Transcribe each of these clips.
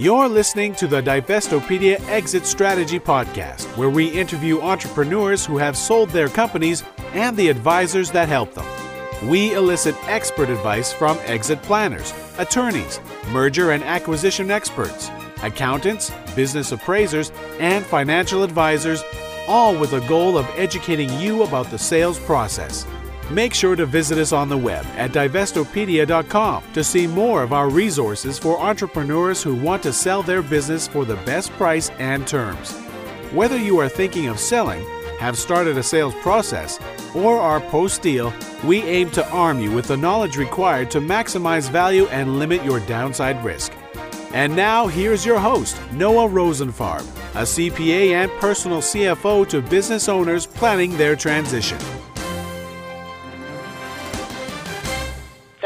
You're listening to the Divestopedia Exit Strategy Podcast, where we interview entrepreneurs who have sold their companies and the advisors that help them. We elicit expert advice from exit planners, attorneys, merger and acquisition experts, accountants, business appraisers, and financial advisors, all with the goal of educating you about the sales process. Make sure to visit us on the web at divestopedia.com to see more of our resources for entrepreneurs who want to sell their business for the best price and terms. Whether you are thinking of selling, have started a sales process, or are post deal, we aim to arm you with the knowledge required to maximize value and limit your downside risk. And now, here's your host, Noah Rosenfarb, a CPA and personal CFO to business owners planning their transition.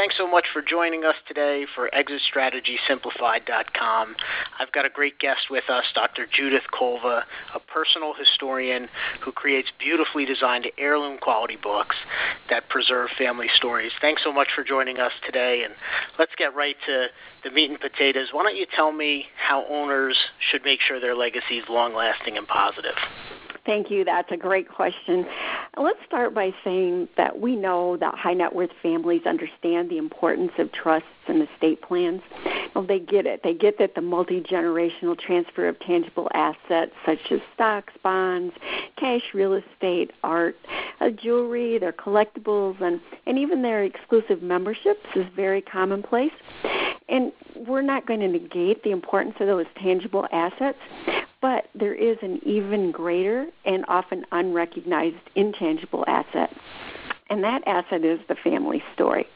Thanks so much for joining us today for ExitStrategySimplified.com. I've got a great guest with us, Dr. Judith Kolva, a personal historian who creates beautifully designed heirloom quality books that preserve family stories. Thanks so much for joining us today, and let's get right to the meat and potatoes. Why don't you tell me how owners should make sure their legacy is long lasting and positive? Thank you. That's a great question. Let's start by saying that we know that high net worth families understand the importance of trusts and estate plans. Well, they get it. They get that the multi generational transfer of tangible assets such as stocks, bonds, cash, real estate, art, uh, jewelry, their collectibles, and, and even their exclusive memberships is very commonplace. And we're not going to negate the importance of those tangible assets, but there is an even greater and often unrecognized intangible asset. And that asset is the family story.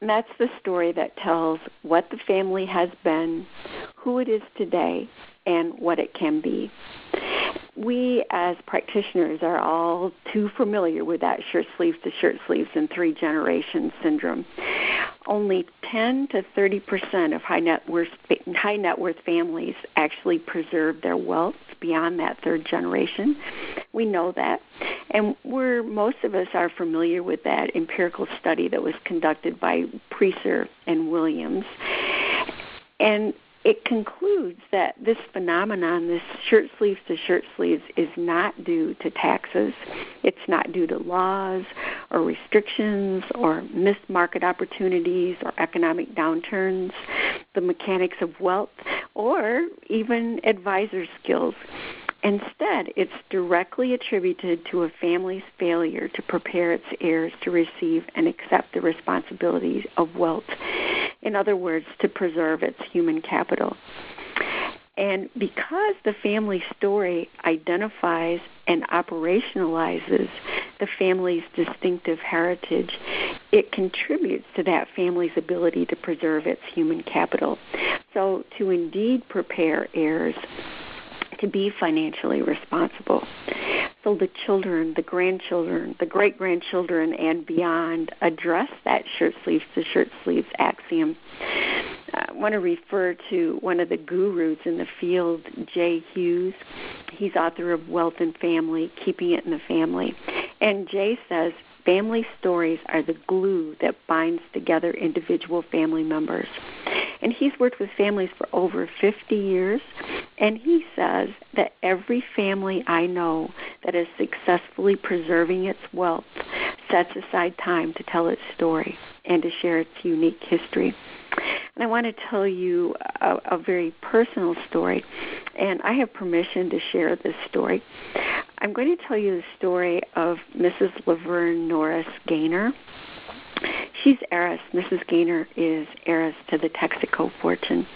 And that's the story that tells what the family has been, who it is today, and what it can be. We, as practitioners, are all too familiar with that shirt sleeves to shirt sleeves and three generations syndrome. Only 10 to 30 percent of high net worth high net worth families actually preserve their wealth beyond that third generation. We know that, and we're most of us are familiar with that empirical study that was conducted by Preisser and Williams. And it concludes that this phenomenon, this shirt sleeves to shirt sleeves, is not due to taxes. It's not due to laws or restrictions or missed market opportunities or economic downturns, the mechanics of wealth, or even advisor skills. Instead, it's directly attributed to a family's failure to prepare its heirs to receive and accept the responsibilities of wealth. In other words, to preserve its human capital. And because the family story identifies and operationalizes the family's distinctive heritage, it contributes to that family's ability to preserve its human capital. So, to indeed prepare heirs to be financially responsible. So the children, the grandchildren, the great grandchildren, and beyond address that shirt sleeves to shirt sleeves axiom. I want to refer to one of the gurus in the field, Jay Hughes. He's author of Wealth and Family, Keeping It in the Family. And Jay says family stories are the glue that binds together individual family members. And he's worked with families for over 50 years. And he says that every family I know that is successfully preserving its wealth sets aside time to tell its story and to share its unique history. And I want to tell you a, a very personal story, and I have permission to share this story. I'm going to tell you the story of Mrs. Laverne Norris Gaynor. She's heiress. Mrs. Gaynor is heiress to the Texaco fortune.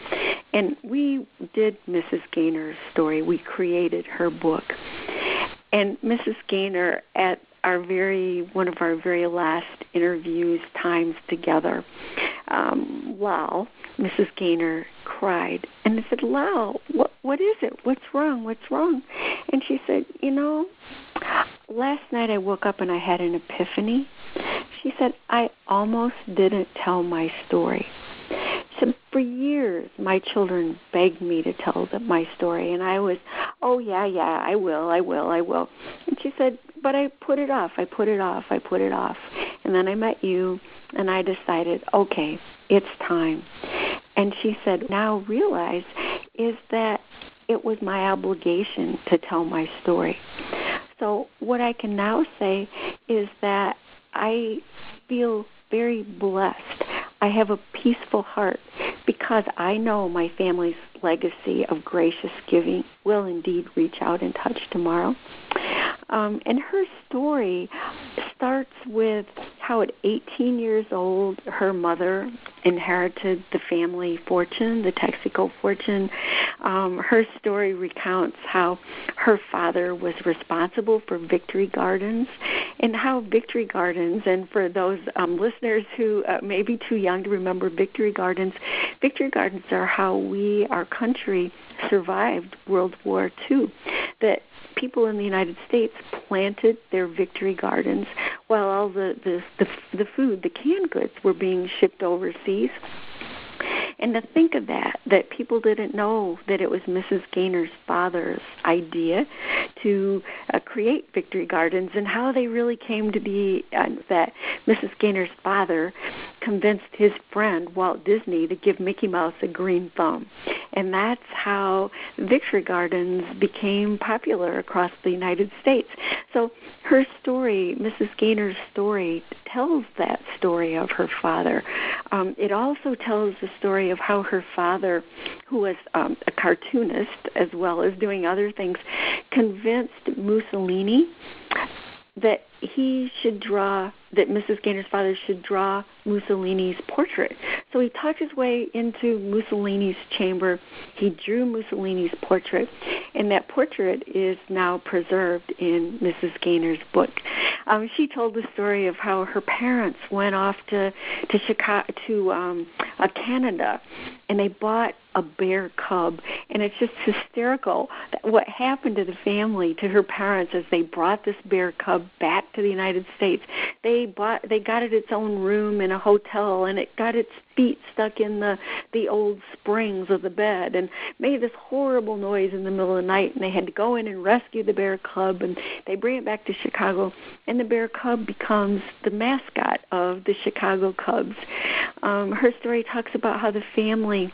And we did Mrs. Gaynor's story. We created her book. And Mrs. Gaynor, at our very one of our very last interviews times together, um, Lal, Mrs. Gaynor cried, and I said, "Lal, what what is it? What's wrong? What's wrong?" And she said, "You know, last night I woke up and I had an epiphany." She said, "I almost didn't tell my story." So for years, my children begged me to tell them my story, and I was, "Oh yeah, yeah, I will, I will, I will." And she said, "But I put it off. I put it off. I put it off." And then I met you, and I decided, okay, it's time. And she said, now realize is that it was my obligation to tell my story. So, what I can now say is that I feel very blessed. I have a peaceful heart because I know my family's legacy of gracious giving will indeed reach out and touch tomorrow. Um, and her story starts with how at 18 years old, her mother inherited the family fortune, the Texaco fortune. Um, her story recounts how her father was responsible for Victory Gardens and how Victory Gardens, and for those um, listeners who uh, may be too young to remember Victory Gardens, Victory Gardens are how we, our country, survived World War II. That people in the United States planted their victory gardens while all the the the, the food, the canned goods, were being shipped overseas. And to think of that, that people didn't know that it was Mrs. Gaynor's father's idea to uh, create Victory Gardens and how they really came to be uh, that Mrs. Gaynor's father convinced his friend Walt Disney to give Mickey Mouse a green thumb. And that's how Victory Gardens became popular across the United States. So her story, Mrs. Gaynor's story, tells that story of her father. Um, it also tells the story of how her father, who was um, a cartoonist as well as doing other things, convinced Mussolini that he should draw that Mrs. Gaynor's father should draw Mussolini's portrait. So he talked his way into Mussolini's chamber. He drew Mussolini's portrait, and that portrait is now preserved in Mrs. Gaynor's book. Um, she told the story of how her parents went off to to Chicago to um, uh, Canada, and they bought a bear cub, and it's just hysterical what happened to the family, to her parents, as they brought this bear cub back to the United States. They bought, they got it its own room in a hotel, and it got its feet stuck in the the old springs of the bed, and made this horrible noise in the middle of the night. And they had to go in and rescue the bear cub, and they bring it back to Chicago, and the bear cub becomes the mascot of the Chicago Cubs. Um, her story talks about how the family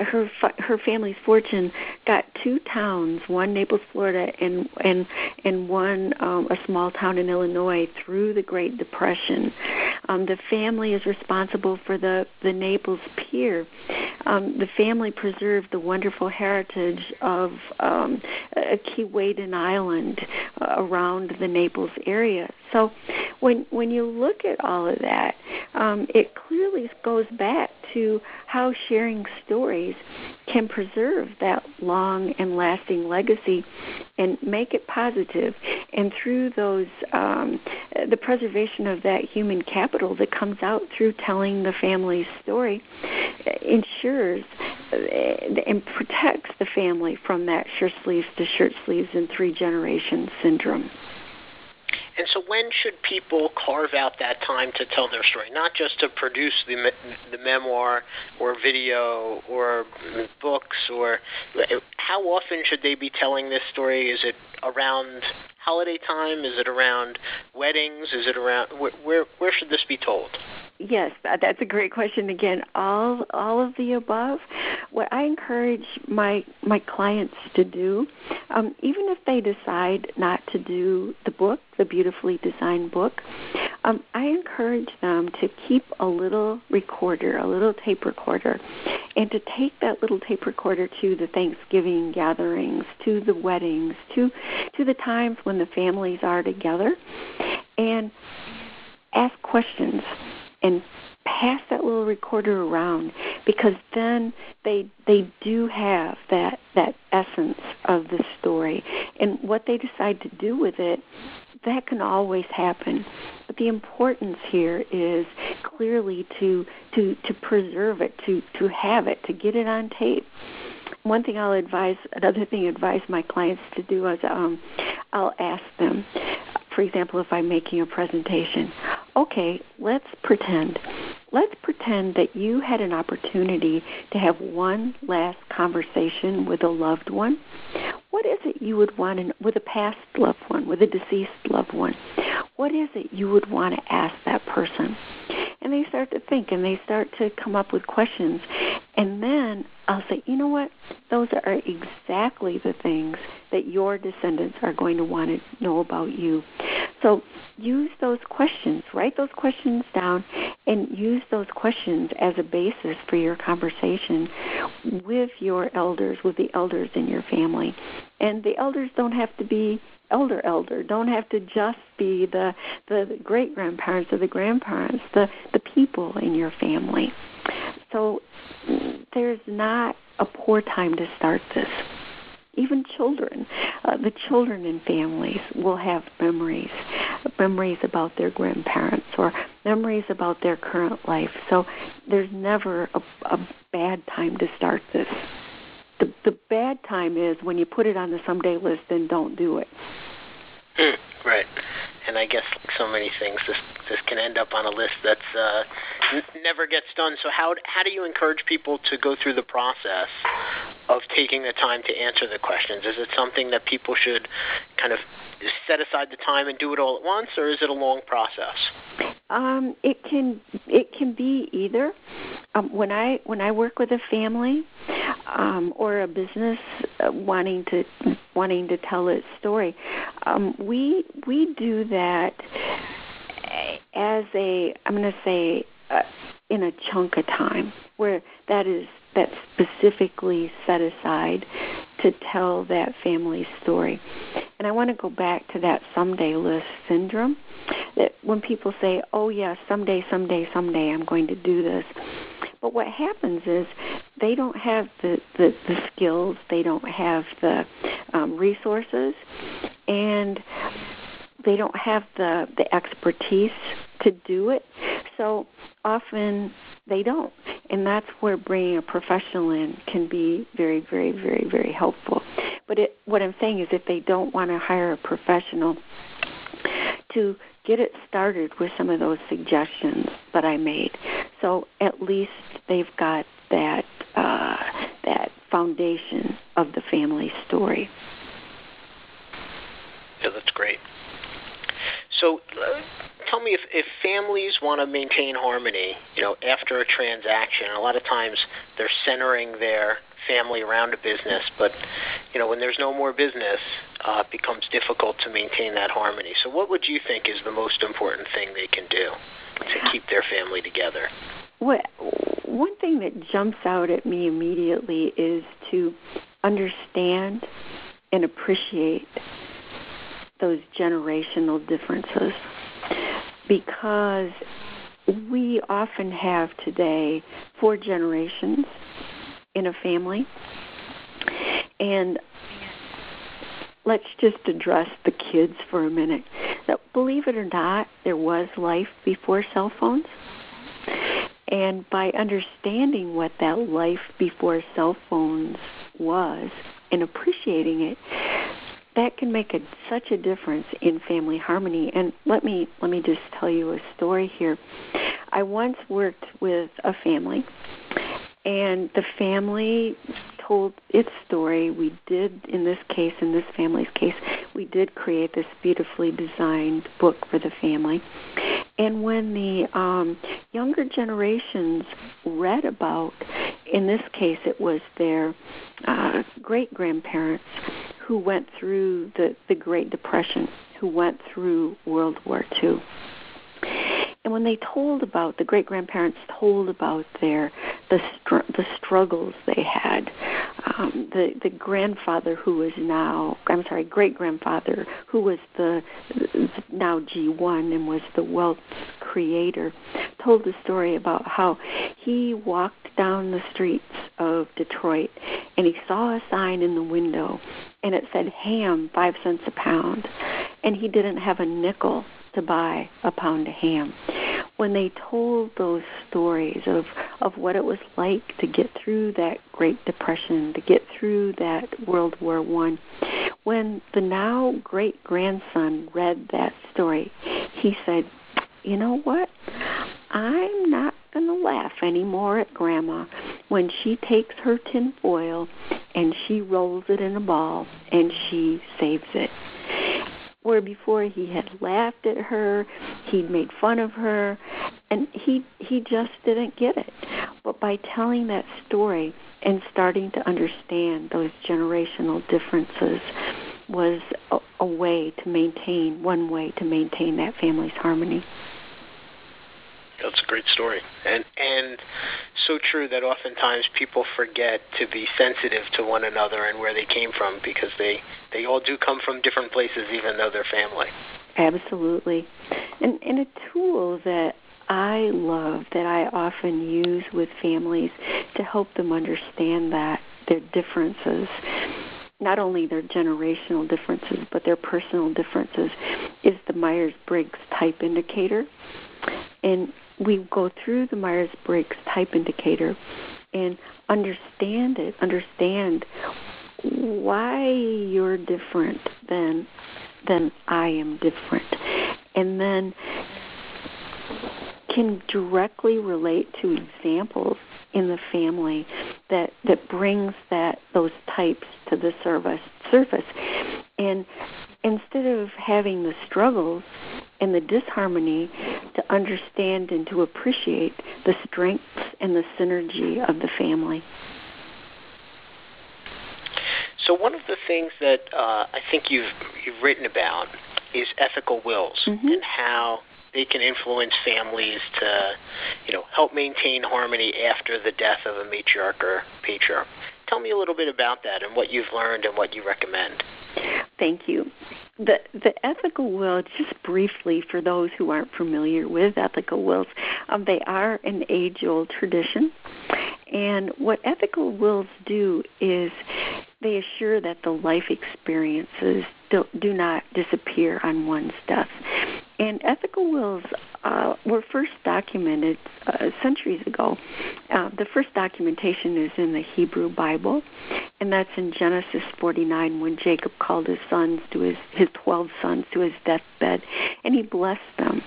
her her family's fortune got two towns, one Naples, Florida, and and and one um, a small town in Illinois through the Great Depression. Um, the family is responsible for the the Naples Pier. Um, the family preserved the wonderful heritage of um, a Keewaydin Island uh, around the Naples area. So, when when you look at all of that, um, it clearly goes back to how sharing stories can preserve that long and lasting legacy and make it positive. And through those, um, the preservation of that human capital that comes out through telling the family's story ensures uh, and protects the family from that shirt sleeves to shirt sleeves and three generations syndrome. And so, when should people carve out that time to tell their story? Not just to produce the the memoir or video or books, or how often should they be telling this story? Is it around holiday time? Is it around weddings? Is it around where where, where should this be told? Yes, that's a great question. Again, all all of the above. What I encourage my my clients to do, um, even if they decide not to do the book, the beautifully designed book, um, I encourage them to keep a little recorder, a little tape recorder, and to take that little tape recorder to the Thanksgiving gatherings, to the weddings, to to the times when the families are together, and ask questions and pass that little recorder around because then they they do have that that essence of the story. And what they decide to do with it that can always happen. But the importance here is clearly to to to preserve it to to have it to get it on tape. One thing I'll advise, another thing I advise my clients to do is um, I'll ask them, for example, if I'm making a presentation, okay, let's pretend. Let's pretend that you had an opportunity to have one last conversation with a loved one. What is it you would want in, with a past loved one, with a deceased loved one? What is it you would want to ask that person? And they start to think and they start to come up with questions. And then I'll say, you know what? Those are exactly the things that your descendants are going to want to know about you. So use those questions, write those questions down, and use those questions as a basis for your conversation with your elders, with the elders in your family. And the elders don't have to be elder elder. Don't have to just be the the great grandparents or the grandparents the the people in your family. So there's not a poor time to start this. Even children uh, the children in families will have memories memories about their grandparents or memories about their current life. So there's never a, a bad time to start this the the bad time is when you put it on the someday list and don't do it. Hmm. Right. And I guess like so many things, this this can end up on a list that's uh, n- never gets done. So how how do you encourage people to go through the process of taking the time to answer the questions? Is it something that people should kind of set aside the time and do it all at once, or is it a long process? Um, it can it can be either. Um, when I when I work with a family um, or a business uh, wanting to wanting to tell its story, um, we we do that as a I'm going to say uh, in a chunk of time where that is that's specifically set aside to tell that family story. And I want to go back to that someday list syndrome that when people say, "Oh yeah, someday, someday, someday I'm going to do this." But what happens is they don't have the the, the skills, they don't have the um, resources, and they don't have the the expertise to do it. So often they don't, and that's where bringing a professional in can be very, very, very, very helpful. But it, what I'm saying is, if they don't want to hire a professional to get it started with some of those suggestions that I made. So at least they've got that uh, that foundation of the family story. Yeah, that's great. So, uh, tell me if, if families want to maintain harmony, you know, after a transaction, a lot of times they're centering their family around a business, but you know, when there's no more business, uh, it becomes difficult to maintain that harmony. So, what would you think is the most important thing they can do to keep their family together? What one thing that jumps out at me immediately is to understand and appreciate those generational differences because we often have today four generations in a family. And let's just address the kids for a minute. That believe it or not, there was life before cell phones. And by understanding what that life before cell phones was and appreciating it, that can make a, such a difference in family harmony. And let me let me just tell you a story here. I once worked with a family, and the family told its story. We did, in this case, in this family's case, we did create this beautifully designed book for the family. And when the um, younger generations read about, in this case, it was their uh, great grandparents who went through the, the Great Depression, who went through World War II. And when they told about the great grandparents told about their the str- the struggles they had, um, the the grandfather who is now I'm sorry great grandfather who was the now G1 and was the wealth creator told the story about how he walked down the streets of Detroit and he saw a sign in the window and it said ham five cents a pound. And he didn't have a nickel to buy a pound of ham. When they told those stories of, of what it was like to get through that Great Depression, to get through that World War One, when the now great grandson read that story, he said, You know what? I'm not going to laugh anymore at Grandma when she takes her tin foil and she rolls it in a ball and she saves it where before he had laughed at her, he'd made fun of her, and he he just didn't get it. But by telling that story and starting to understand those generational differences was a, a way to maintain one way to maintain that family's harmony. That's a great story, and and so true that oftentimes people forget to be sensitive to one another and where they came from because they they all do come from different places, even though they're family. Absolutely, and and a tool that I love that I often use with families to help them understand that their differences not only their generational differences but their personal differences is the Myers-Briggs type indicator. And we go through the Myers Briggs type indicator and understand it, understand why you're different than than I am different. And then can directly relate to examples in the family that that brings that those types to the service surface. And instead of having the struggles and the disharmony to understand and to appreciate the strengths and the synergy of the family. So one of the things that uh, I think you've you've written about is ethical wills mm-hmm. and how they can influence families to, you know, help maintain harmony after the death of a matriarch or patriarch. Tell me a little bit about that and what you've learned and what you recommend. Thank you. The the ethical will, just briefly for those who aren't familiar with ethical wills, um, they are an age old tradition. And what ethical wills do is they assure that the life experiences do, do not disappear on one's death. And ethical wills uh, were first documented uh, centuries ago. Uh, the first documentation is in the Hebrew Bible, and that's in Genesis 49 when Jacob called his sons to his his 12 sons to his deathbed, and he blessed them.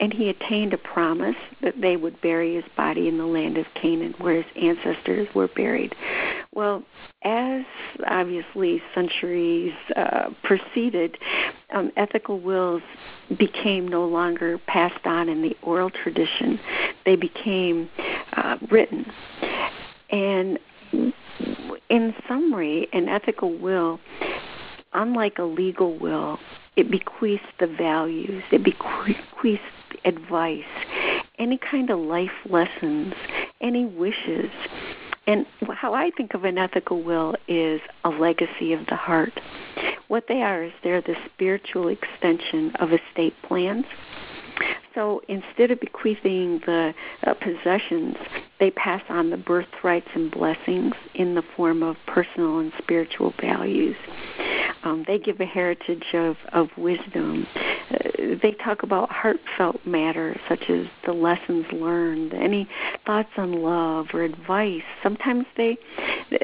And he attained a promise that they would bury his body in the land of Canaan, where his ancestors were buried. Well, as obviously centuries uh, proceeded, um, ethical wills became no longer passed on in the oral tradition. They became uh, written. And in summary, an ethical will, unlike a legal will, it bequeaths the values, it bequeaths advice, any kind of life lessons, any wishes. And how I think of an ethical will is a legacy of the heart. What they are is they're the spiritual extension of estate plans. So instead of bequeathing the uh, possessions, they pass on the birthrights and blessings in the form of personal and spiritual values. Um, they give a heritage of, of wisdom. Uh, they talk about heartfelt matters such as the lessons learned, any thoughts on love or advice. Sometimes they uh,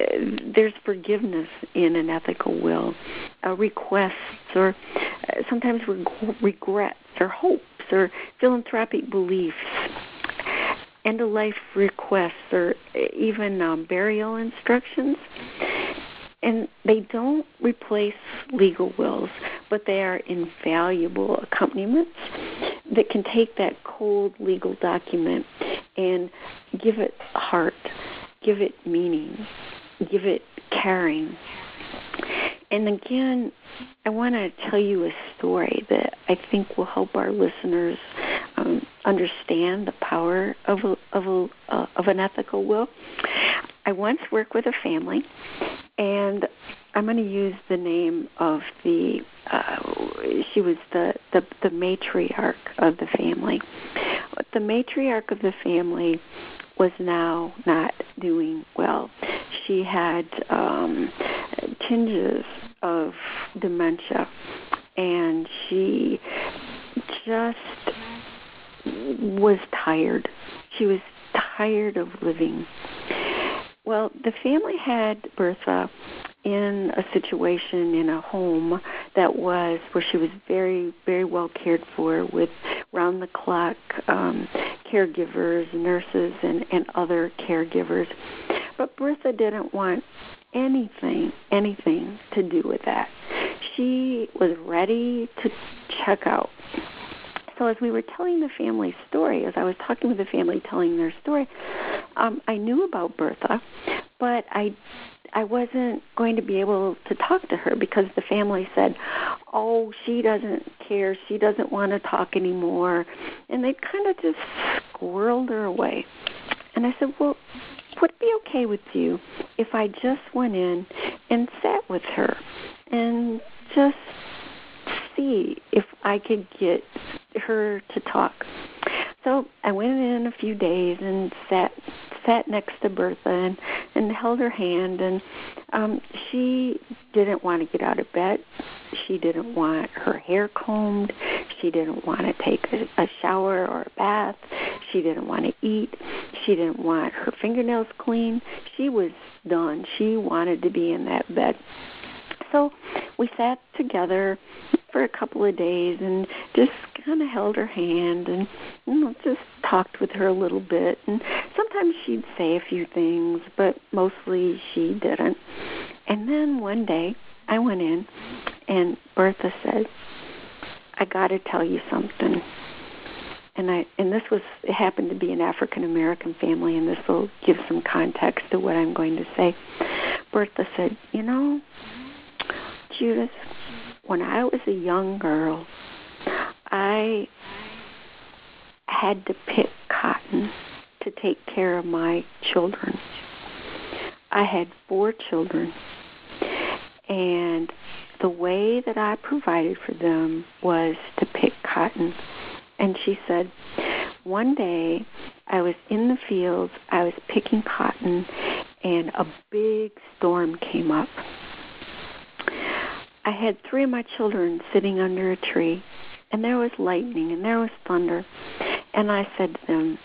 there's forgiveness in an ethical will, uh, requests or uh, sometimes regrets or hopes or philanthropic beliefs end of life requests or even um, burial instructions and they don't replace legal wills, but they are invaluable accompaniments that can take that cold legal document and give it heart, give it meaning, give it caring. And again, I want to tell you a story that I think will help our listeners um, understand the power of a, of a, uh, of an ethical will. I once worked with a family, and I'm going to use the name of the. Uh, she was the, the the matriarch of the family. The matriarch of the family was now not doing well. She had um, tinges of dementia, and she just was tired. She was tired of living. Well, the family had Bertha in a situation in a home that was where she was very, very well cared for with round the clock um, caregivers, nurses, and, and other caregivers. But Bertha didn't want anything, anything to do with that. She was ready to check out. So as we were telling the family story, as I was talking with the family telling their story, um, I knew about Bertha, but I I wasn't going to be able to talk to her because the family said, "Oh, she doesn't care. She doesn't want to talk anymore," and they kind of just squirreled her away. And I said, "Well, would it be okay with you if I just went in and sat with her and just see if I could get her to talk. So I went in a few days and sat sat next to Bertha and and held her hand and um she didn't want to get out of bed. She didn't want her hair combed. She didn't want to take a, a shower or a bath. She didn't want to eat. She didn't want her fingernails clean. She was done. She wanted to be in that bed. So we sat together for a couple of days and just kind of held her hand and you know just talked with her a little bit. And sometimes she'd say a few things but mostly she didn't. And then one day i went in and bertha said i got to tell you something. And i and this was it happened to be an african american family and this will give some context to what i'm going to say. Bertha said you know judith when I was a young girl, I had to pick cotton to take care of my children. I had four children, and the way that I provided for them was to pick cotton. And she said, one day I was in the fields, I was picking cotton, and a big storm came up. I had three of my children sitting under a tree, and there was lightning and there was thunder. And I said to them,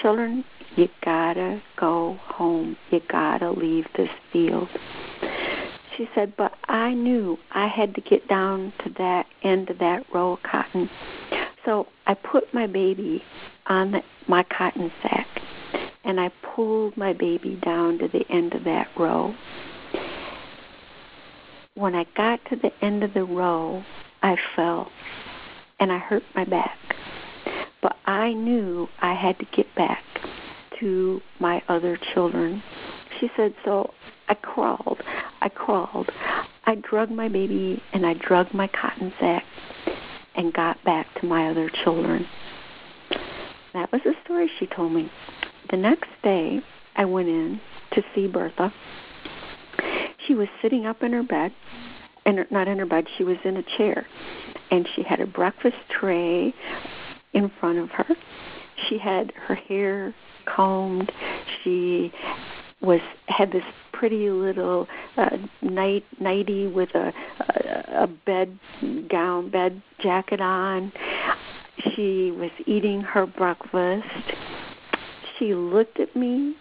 Children, you gotta go home. You gotta leave this field. She said, But I knew I had to get down to that end of that row of cotton. So I put my baby on the, my cotton sack and I pulled my baby down to the end of that row when I got to the end of the row, I fell and I hurt my back. But I knew I had to get back to my other children. She said, so I crawled. I crawled. I drug my baby and I drug my cotton sack and got back to my other children. That was the story she told me. The next day, I went in to see Bertha she was sitting up in her bed, and not in her bed, she was in a chair, and she had a breakfast tray in front of her. She had her hair combed. She was had this pretty little uh, night nighty with a, a a bed gown, bed jacket on. She was eating her breakfast. She looked at me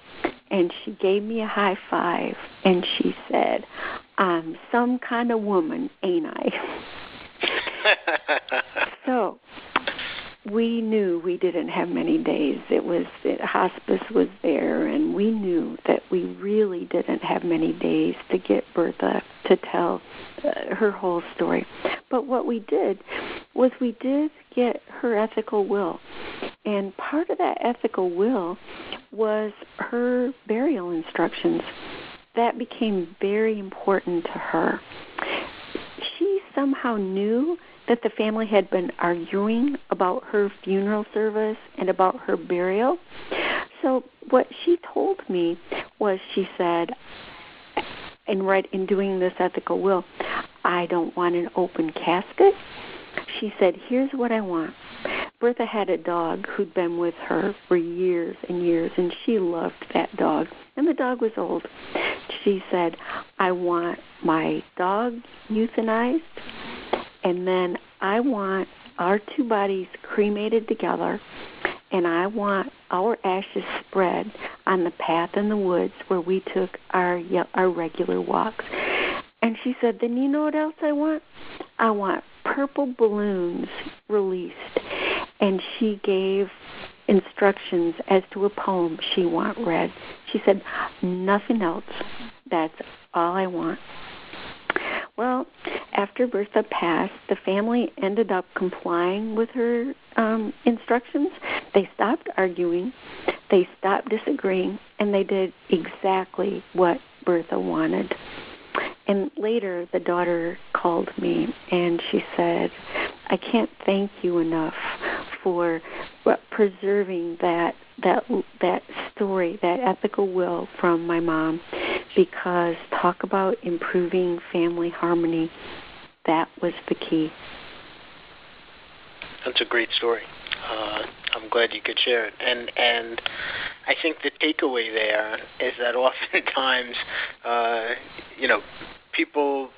and she gave me a high five and she said, I'm some kind of woman, ain't I? so we knew we didn't have many days. It was it, hospice was there, and we knew that we really didn't have many days to get Bertha to tell uh, her whole story. But what we did was we did get her ethical will, and part of that ethical will was her burial instructions. That became very important to her. She somehow knew that the family had been arguing about her funeral service and about her burial. So what she told me was she said in right in doing this ethical will, I don't want an open casket. She said, Here's what I want. Bertha had a dog who'd been with her for years and years, and she loved that dog. And the dog was old. She said, I want my dog euthanized, and then I want our two bodies cremated together, and I want our ashes spread on the path in the woods where we took our our regular walks. And she said, Then you know what else I want? I want purple balloons released. And she gave instructions as to a poem she want read. She said, Nothing else. That's all I want. Well, after Bertha passed, the family ended up complying with her um, instructions. They stopped arguing, they stopped disagreeing, and they did exactly what Bertha wanted. And later, the daughter called me and she said, I can't thank you enough for preserving that that that story, that ethical will from my mom, because talk about improving family harmony. That was the key. That's a great story. Uh, I'm glad you could share it. And and I think the takeaway there is that oftentimes, uh, you know, people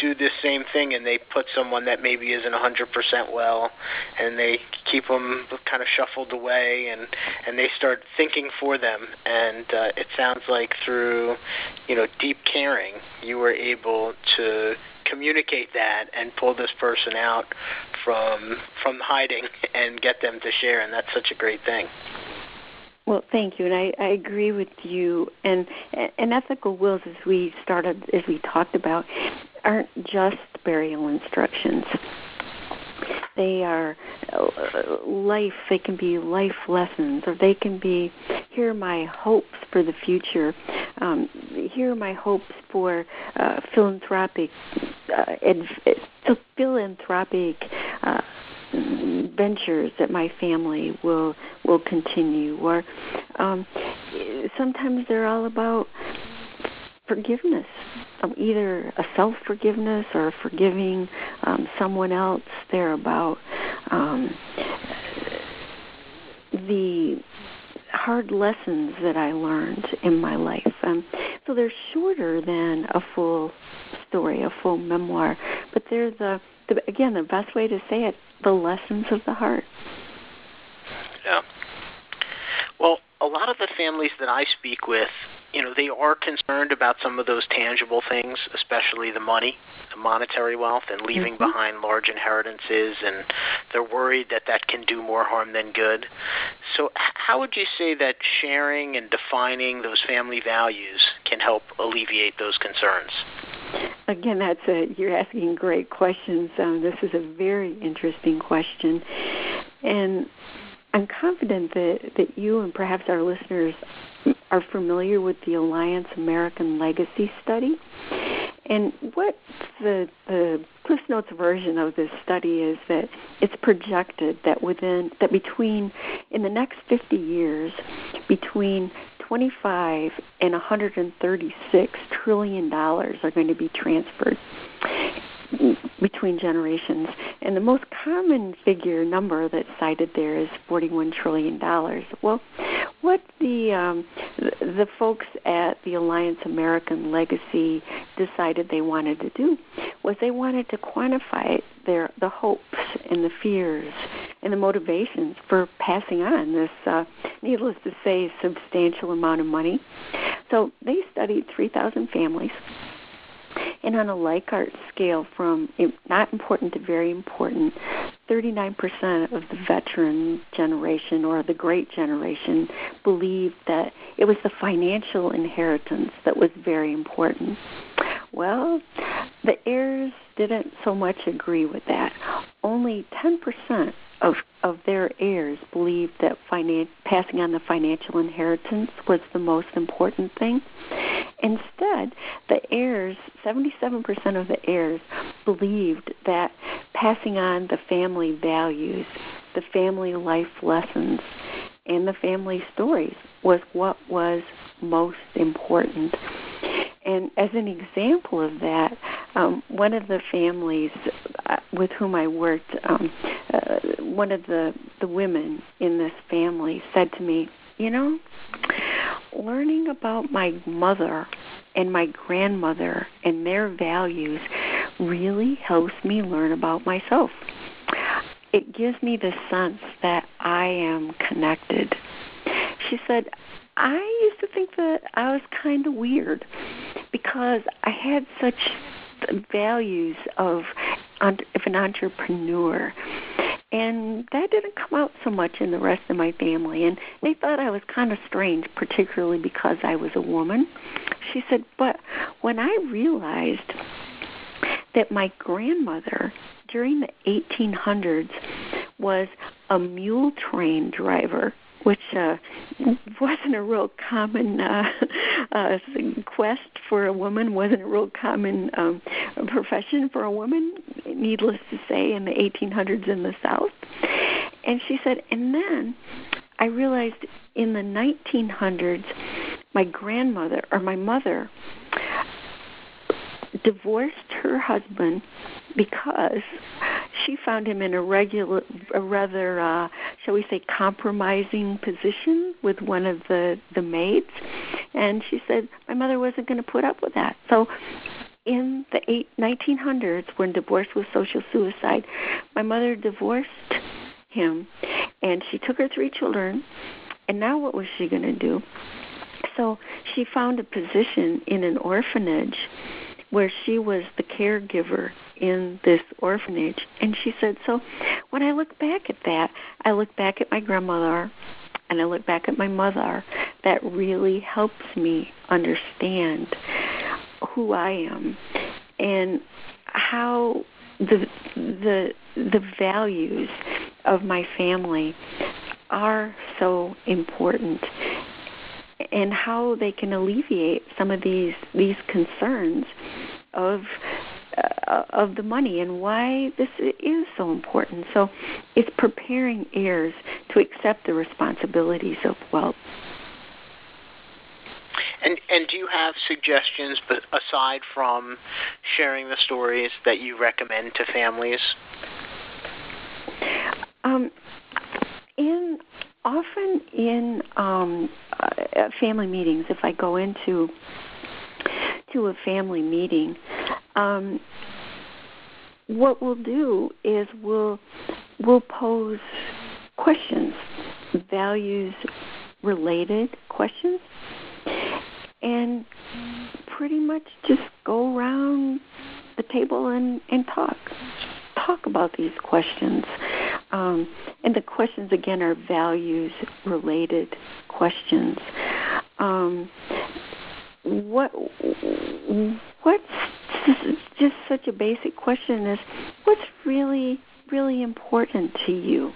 do this same thing and they put someone that maybe isn't 100% well and they keep them kind of shuffled away and and they start thinking for them. And uh, it sounds like through you know deep caring you were able to communicate that and pull this person out from from hiding and get them to share. And that's such a great thing well, thank you, and I, I agree with you. And and ethical wills, as we started, as we talked about, aren't just burial instructions. They are uh, life. They can be life lessons, or they can be here are my hopes for the future. Um, here are my hopes for uh, philanthropic, uh, philanthropic. Uh, ventures that my family will will continue or um sometimes they're all about forgiveness um, either a self forgiveness or forgiving um someone else they're about um the hard lessons that I learned in my life. Um, so they're shorter than a full story, a full memoir, but they're the, the again the best way to say it the lessons of the heart. Yeah. Well, a lot of the families that I speak with, you know, they are concerned about some of those tangible things, especially the money, the monetary wealth, and leaving mm-hmm. behind large inheritances, and they're worried that that can do more harm than good. So, how would you say that sharing and defining those family values can help alleviate those concerns? Again, that's a you're asking great questions. Um, this is a very interesting question, and I'm confident that that you and perhaps our listeners are familiar with the Allianz American Legacy Study. And what the, the Cliff Notes version of this study is that it's projected that within that between in the next 50 years, between 25 and 136 trillion dollars are going to be transferred between generations. And the most common figure number that's cited there is $41 trillion. Well, what the, um, the folks at the Allianz American Legacy decided they wanted to do was they wanted to quantify their the hopes and the fears and the motivations for passing on this, uh, needless to say, substantial amount of money. So they studied 3,000 families and on a Likert scale from eh, not important to very important, 39% of the veteran generation or the great generation believed that it was the financial inheritance that was very important. Well, the heirs didn't so much agree with that. Only 10% of of their heirs believed that finan- passing on the financial inheritance was the most important thing. Instead, the heirs, 77% of the heirs, believed that passing on the family values, the family life lessons, and the family stories was what was most important. And as an example of that, um, one of the families uh, with whom I worked, um, uh, one of the, the women in this family said to me, You know, learning about my mother and my grandmother and their values really helps me learn about myself. It gives me the sense that I am connected. She said, I used to think that I was kind of weird because I had such values of of an entrepreneur. And that didn't come out so much in the rest of my family. And they thought I was kind of strange particularly because I was a woman. She said but when I realized that my grandmother during the 1800s was a mule train driver which uh, wasn't a real common uh, uh, quest for a woman, wasn't a real common um, profession for a woman, needless to say, in the 1800s in the South. And she said, and then I realized in the 1900s, my grandmother or my mother divorced her husband because she found him in a regular, a rather, uh, shall we say, compromising position with one of the the maids, and she said my mother wasn't going to put up with that. So, in the eight, 1900s, when divorce was social suicide, my mother divorced him, and she took her three children. And now, what was she going to do? So she found a position in an orphanage where she was the caregiver in this orphanage. And she said, So when I look back at that, I look back at my grandmother and I look back at my mother. That really helps me understand who I am and how the the the values of my family are so important and how they can alleviate some of these these concerns of uh, of the money and why this is so important. So it's preparing heirs to accept the responsibilities of wealth. And and do you have suggestions, aside from sharing the stories, that you recommend to families? Um, in often in um, uh, family meetings, if I go into to a family meeting, um, what we'll do is we'll we'll pose questions, values related questions, and pretty much just go around the table and, and talk talk about these questions. Um, and the questions again are values related questions. Um, what what's just such a basic question is what's really really important to you?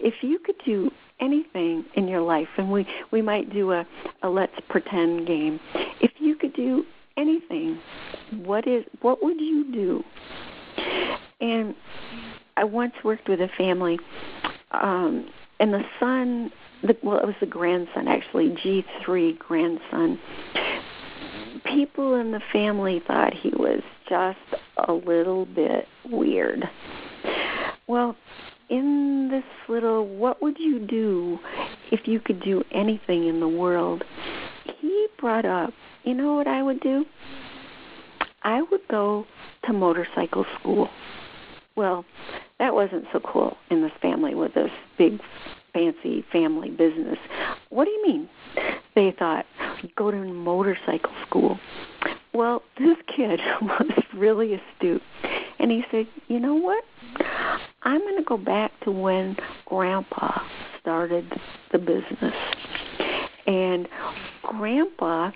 If you could do anything in your life and we we might do a a let's pretend game. If you could do anything what is what would you do? And i once worked with a family um and the son the, well it was the grandson actually g3 grandson people in the family thought he was just a little bit weird. Well, in this little what would you do if you could do anything in the world, he brought up, you know what I would do? I would go to motorcycle school. Well, that wasn't so cool in this family with this big fancy family business. What do you mean? They thought, go to motorcycle school. Well, this kid was really astute. And he said, you know what? I'm going to go back to when Grandpa started the business. And Grandpa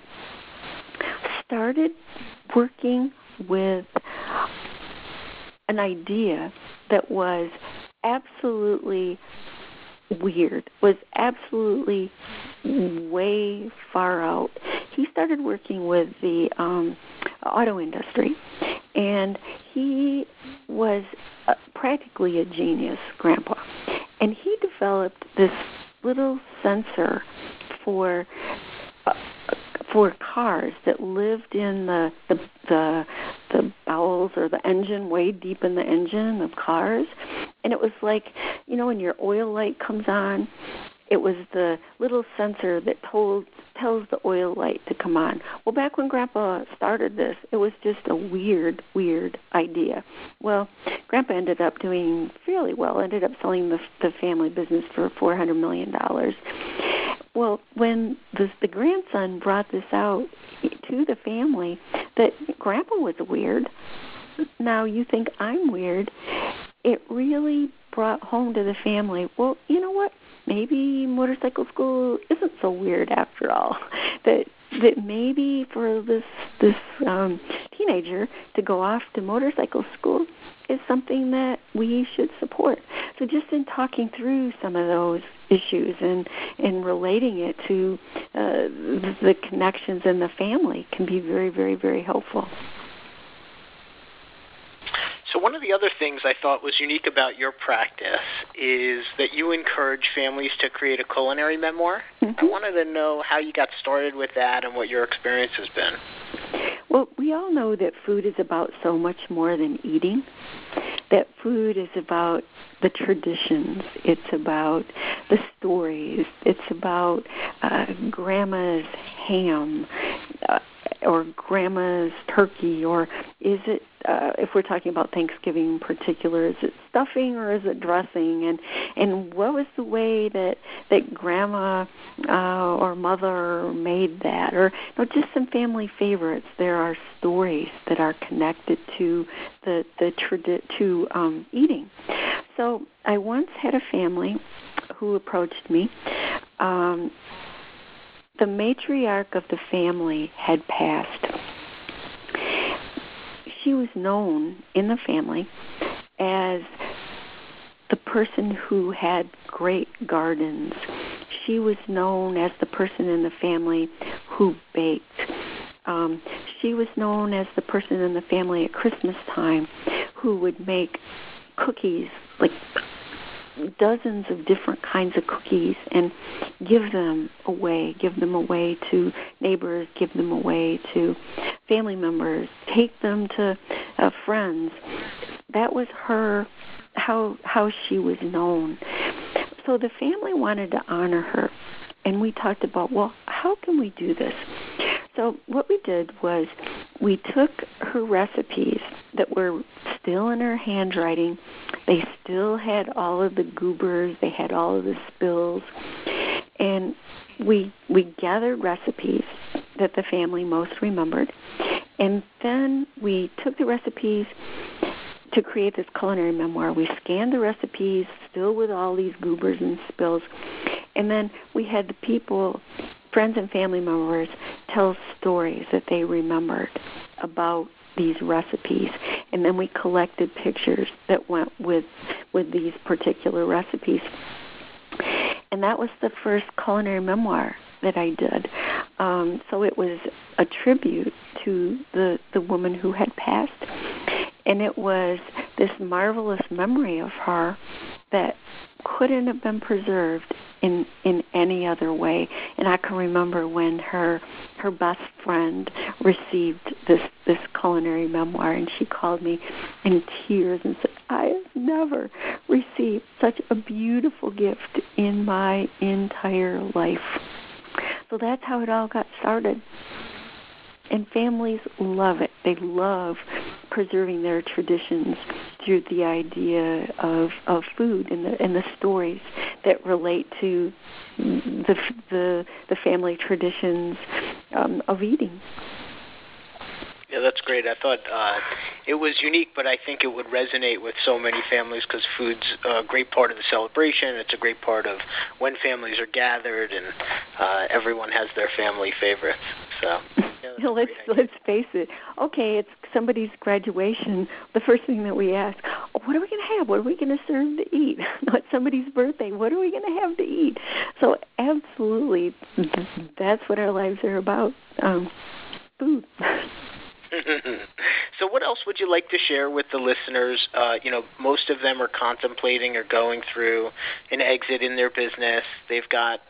started working with an idea that was absolutely weird, was absolutely way far out. He started working with the um, auto industry, and he was uh, practically a genius, Grandpa. And he developed this little sensor for uh, for cars that lived in the the the the bowels or the engine way deep in the engine of cars and it was like you know when your oil light comes on it was the little sensor that told tells the oil light to come on. Well, back when Grandpa started this, it was just a weird, weird idea. Well, Grandpa ended up doing fairly well. Ended up selling the the family business for four hundred million dollars. Well, when the the grandson brought this out to the family, that Grandpa was weird. Now you think I'm weird it really brought home to the family, well, you know what? Maybe motorcycle school isn't so weird after all. That that maybe for this this um, teenager to go off to motorcycle school is something that we should support. So just in talking through some of those issues and and relating it to uh, the connections in the family can be very very very helpful. So, one of the other things I thought was unique about your practice is that you encourage families to create a culinary memoir. Mm-hmm. I wanted to know how you got started with that and what your experience has been. Well, we all know that food is about so much more than eating. That food is about the traditions. It's about the stories. It's about uh, grandma's ham. Uh, or grandma's turkey or is it uh, if we're talking about Thanksgiving in particular, is it stuffing or is it dressing? And and what was the way that that grandma uh, or mother made that? Or you know, just some family favorites. There are stories that are connected to the the tradi- to um, eating. So I once had a family who approached me. Um, the matriarch of the family had passed. She was known in the family as the person who had great gardens. She was known as the person in the family who baked. Um, she was known as the person in the family at Christmas time who would make cookies, like dozens of different kinds of cookies and give them away, give them away to neighbors, give them away to family members, take them to uh, friends. That was her how how she was known. So the family wanted to honor her and we talked about, well, how can we do this? So what we did was we took her recipes that were still in her handwriting. They still had all of the goobers, they had all of the spills. And we we gathered recipes that the family most remembered. And then we took the recipes to create this culinary memoir. We scanned the recipes still with all these goobers and spills. And then we had the people friends and family members tell stories that they remembered about these recipes. And then we collected pictures that went with with these particular recipes. And that was the first culinary memoir that I did. Um, so it was a tribute to the the woman who had passed, and it was this marvelous memory of her that couldn't have been preserved in in any other way. And i can remember when her her best friend received this this culinary memoir and she called me in tears and said i have never received such a beautiful gift in my entire life. So that's how it all got started and families love it. They love preserving their traditions through the idea of of food and the and the stories that relate to the the the family traditions um, of eating. Yeah, that's great. I thought uh, it was unique, but I think it would resonate with so many families because food's a great part of the celebration. It's a great part of when families are gathered, and uh, everyone has their family favorites. So. Yeah, let's let's face it. Okay, it's somebody's graduation. The first thing that we ask, oh, what are we going to have? What are we going to serve to eat? Not somebody's birthday. What are we going to have to eat? So absolutely, that's what our lives are about. Um, food. so, what else would you like to share with the listeners? Uh, you know, most of them are contemplating or going through an exit in their business. They've got,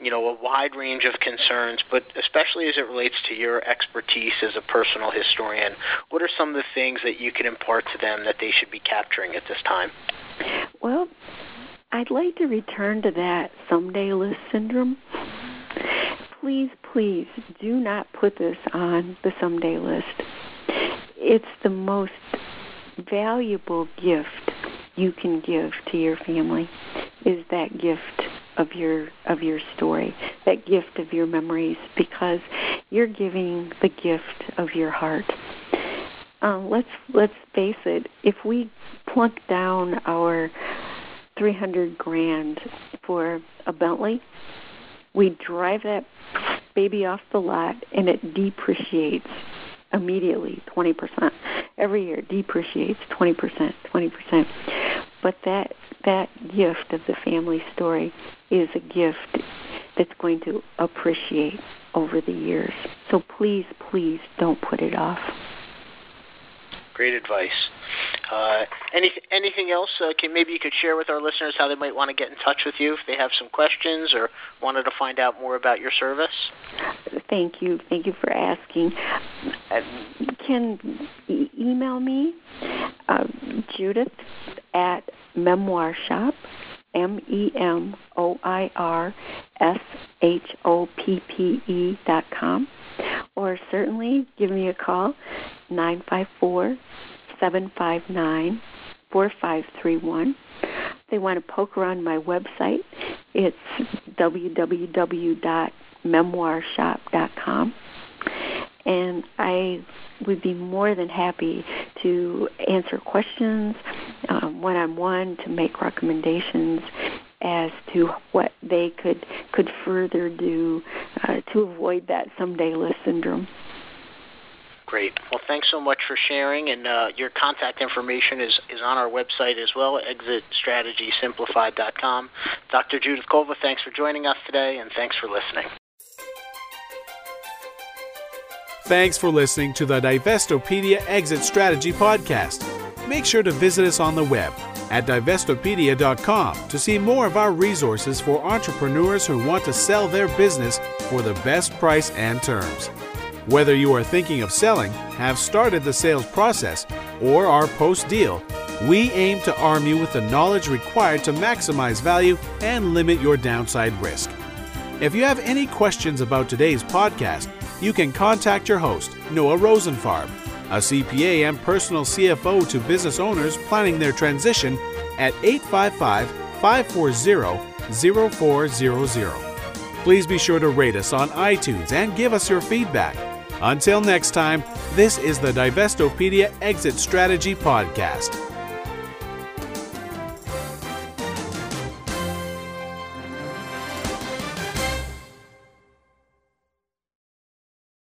you know, a wide range of concerns, but especially as it relates to your expertise as a personal historian, what are some of the things that you can impart to them that they should be capturing at this time? Well, I'd like to return to that someday list syndrome please, please do not put this on the someday list. It's the most valuable gift you can give to your family is that gift of your of your story, that gift of your memories because you're giving the gift of your heart. Um, let's let's face it. If we plunk down our 300 grand for a Bentley, we drive that baby off the lot and it depreciates immediately 20%. Every year depreciates 20%, 20%. But that that gift of the family story is a gift that's going to appreciate over the years. So please, please don't put it off. Great advice. Uh, any, anything else? Uh, can maybe you could share with our listeners how they might want to get in touch with you if they have some questions or wanted to find out more about your service. Thank you. Thank you for asking. Uh, can e- email me, uh, Judith at Memoir Shop. M E M O I R S H O P P E dot com, or certainly give me a call, nine five four 759 4531. They want to poke around my website. It's www.memoirshoppe.com. And I would be more than happy to answer questions one on one, to make recommendations as to what they could could further do uh, to avoid that someday list syndrome. Great. Well, thanks so much for sharing, and uh, your contact information is, is on our website as well, exitstrategysimplified.com. Dr. Judith Kolva, thanks for joining us today, and thanks for listening. Thanks for listening to the Divestopedia Exit Strategy Podcast. Make sure to visit us on the web at divestopedia.com to see more of our resources for entrepreneurs who want to sell their business for the best price and terms. Whether you are thinking of selling, have started the sales process, or are post deal, we aim to arm you with the knowledge required to maximize value and limit your downside risk. If you have any questions about today's podcast, you can contact your host, Noah Rosenfarb, a CPA and personal CFO to business owners planning their transition at 855 540 0400. Please be sure to rate us on iTunes and give us your feedback. Until next time, this is the Divestopedia Exit Strategy Podcast.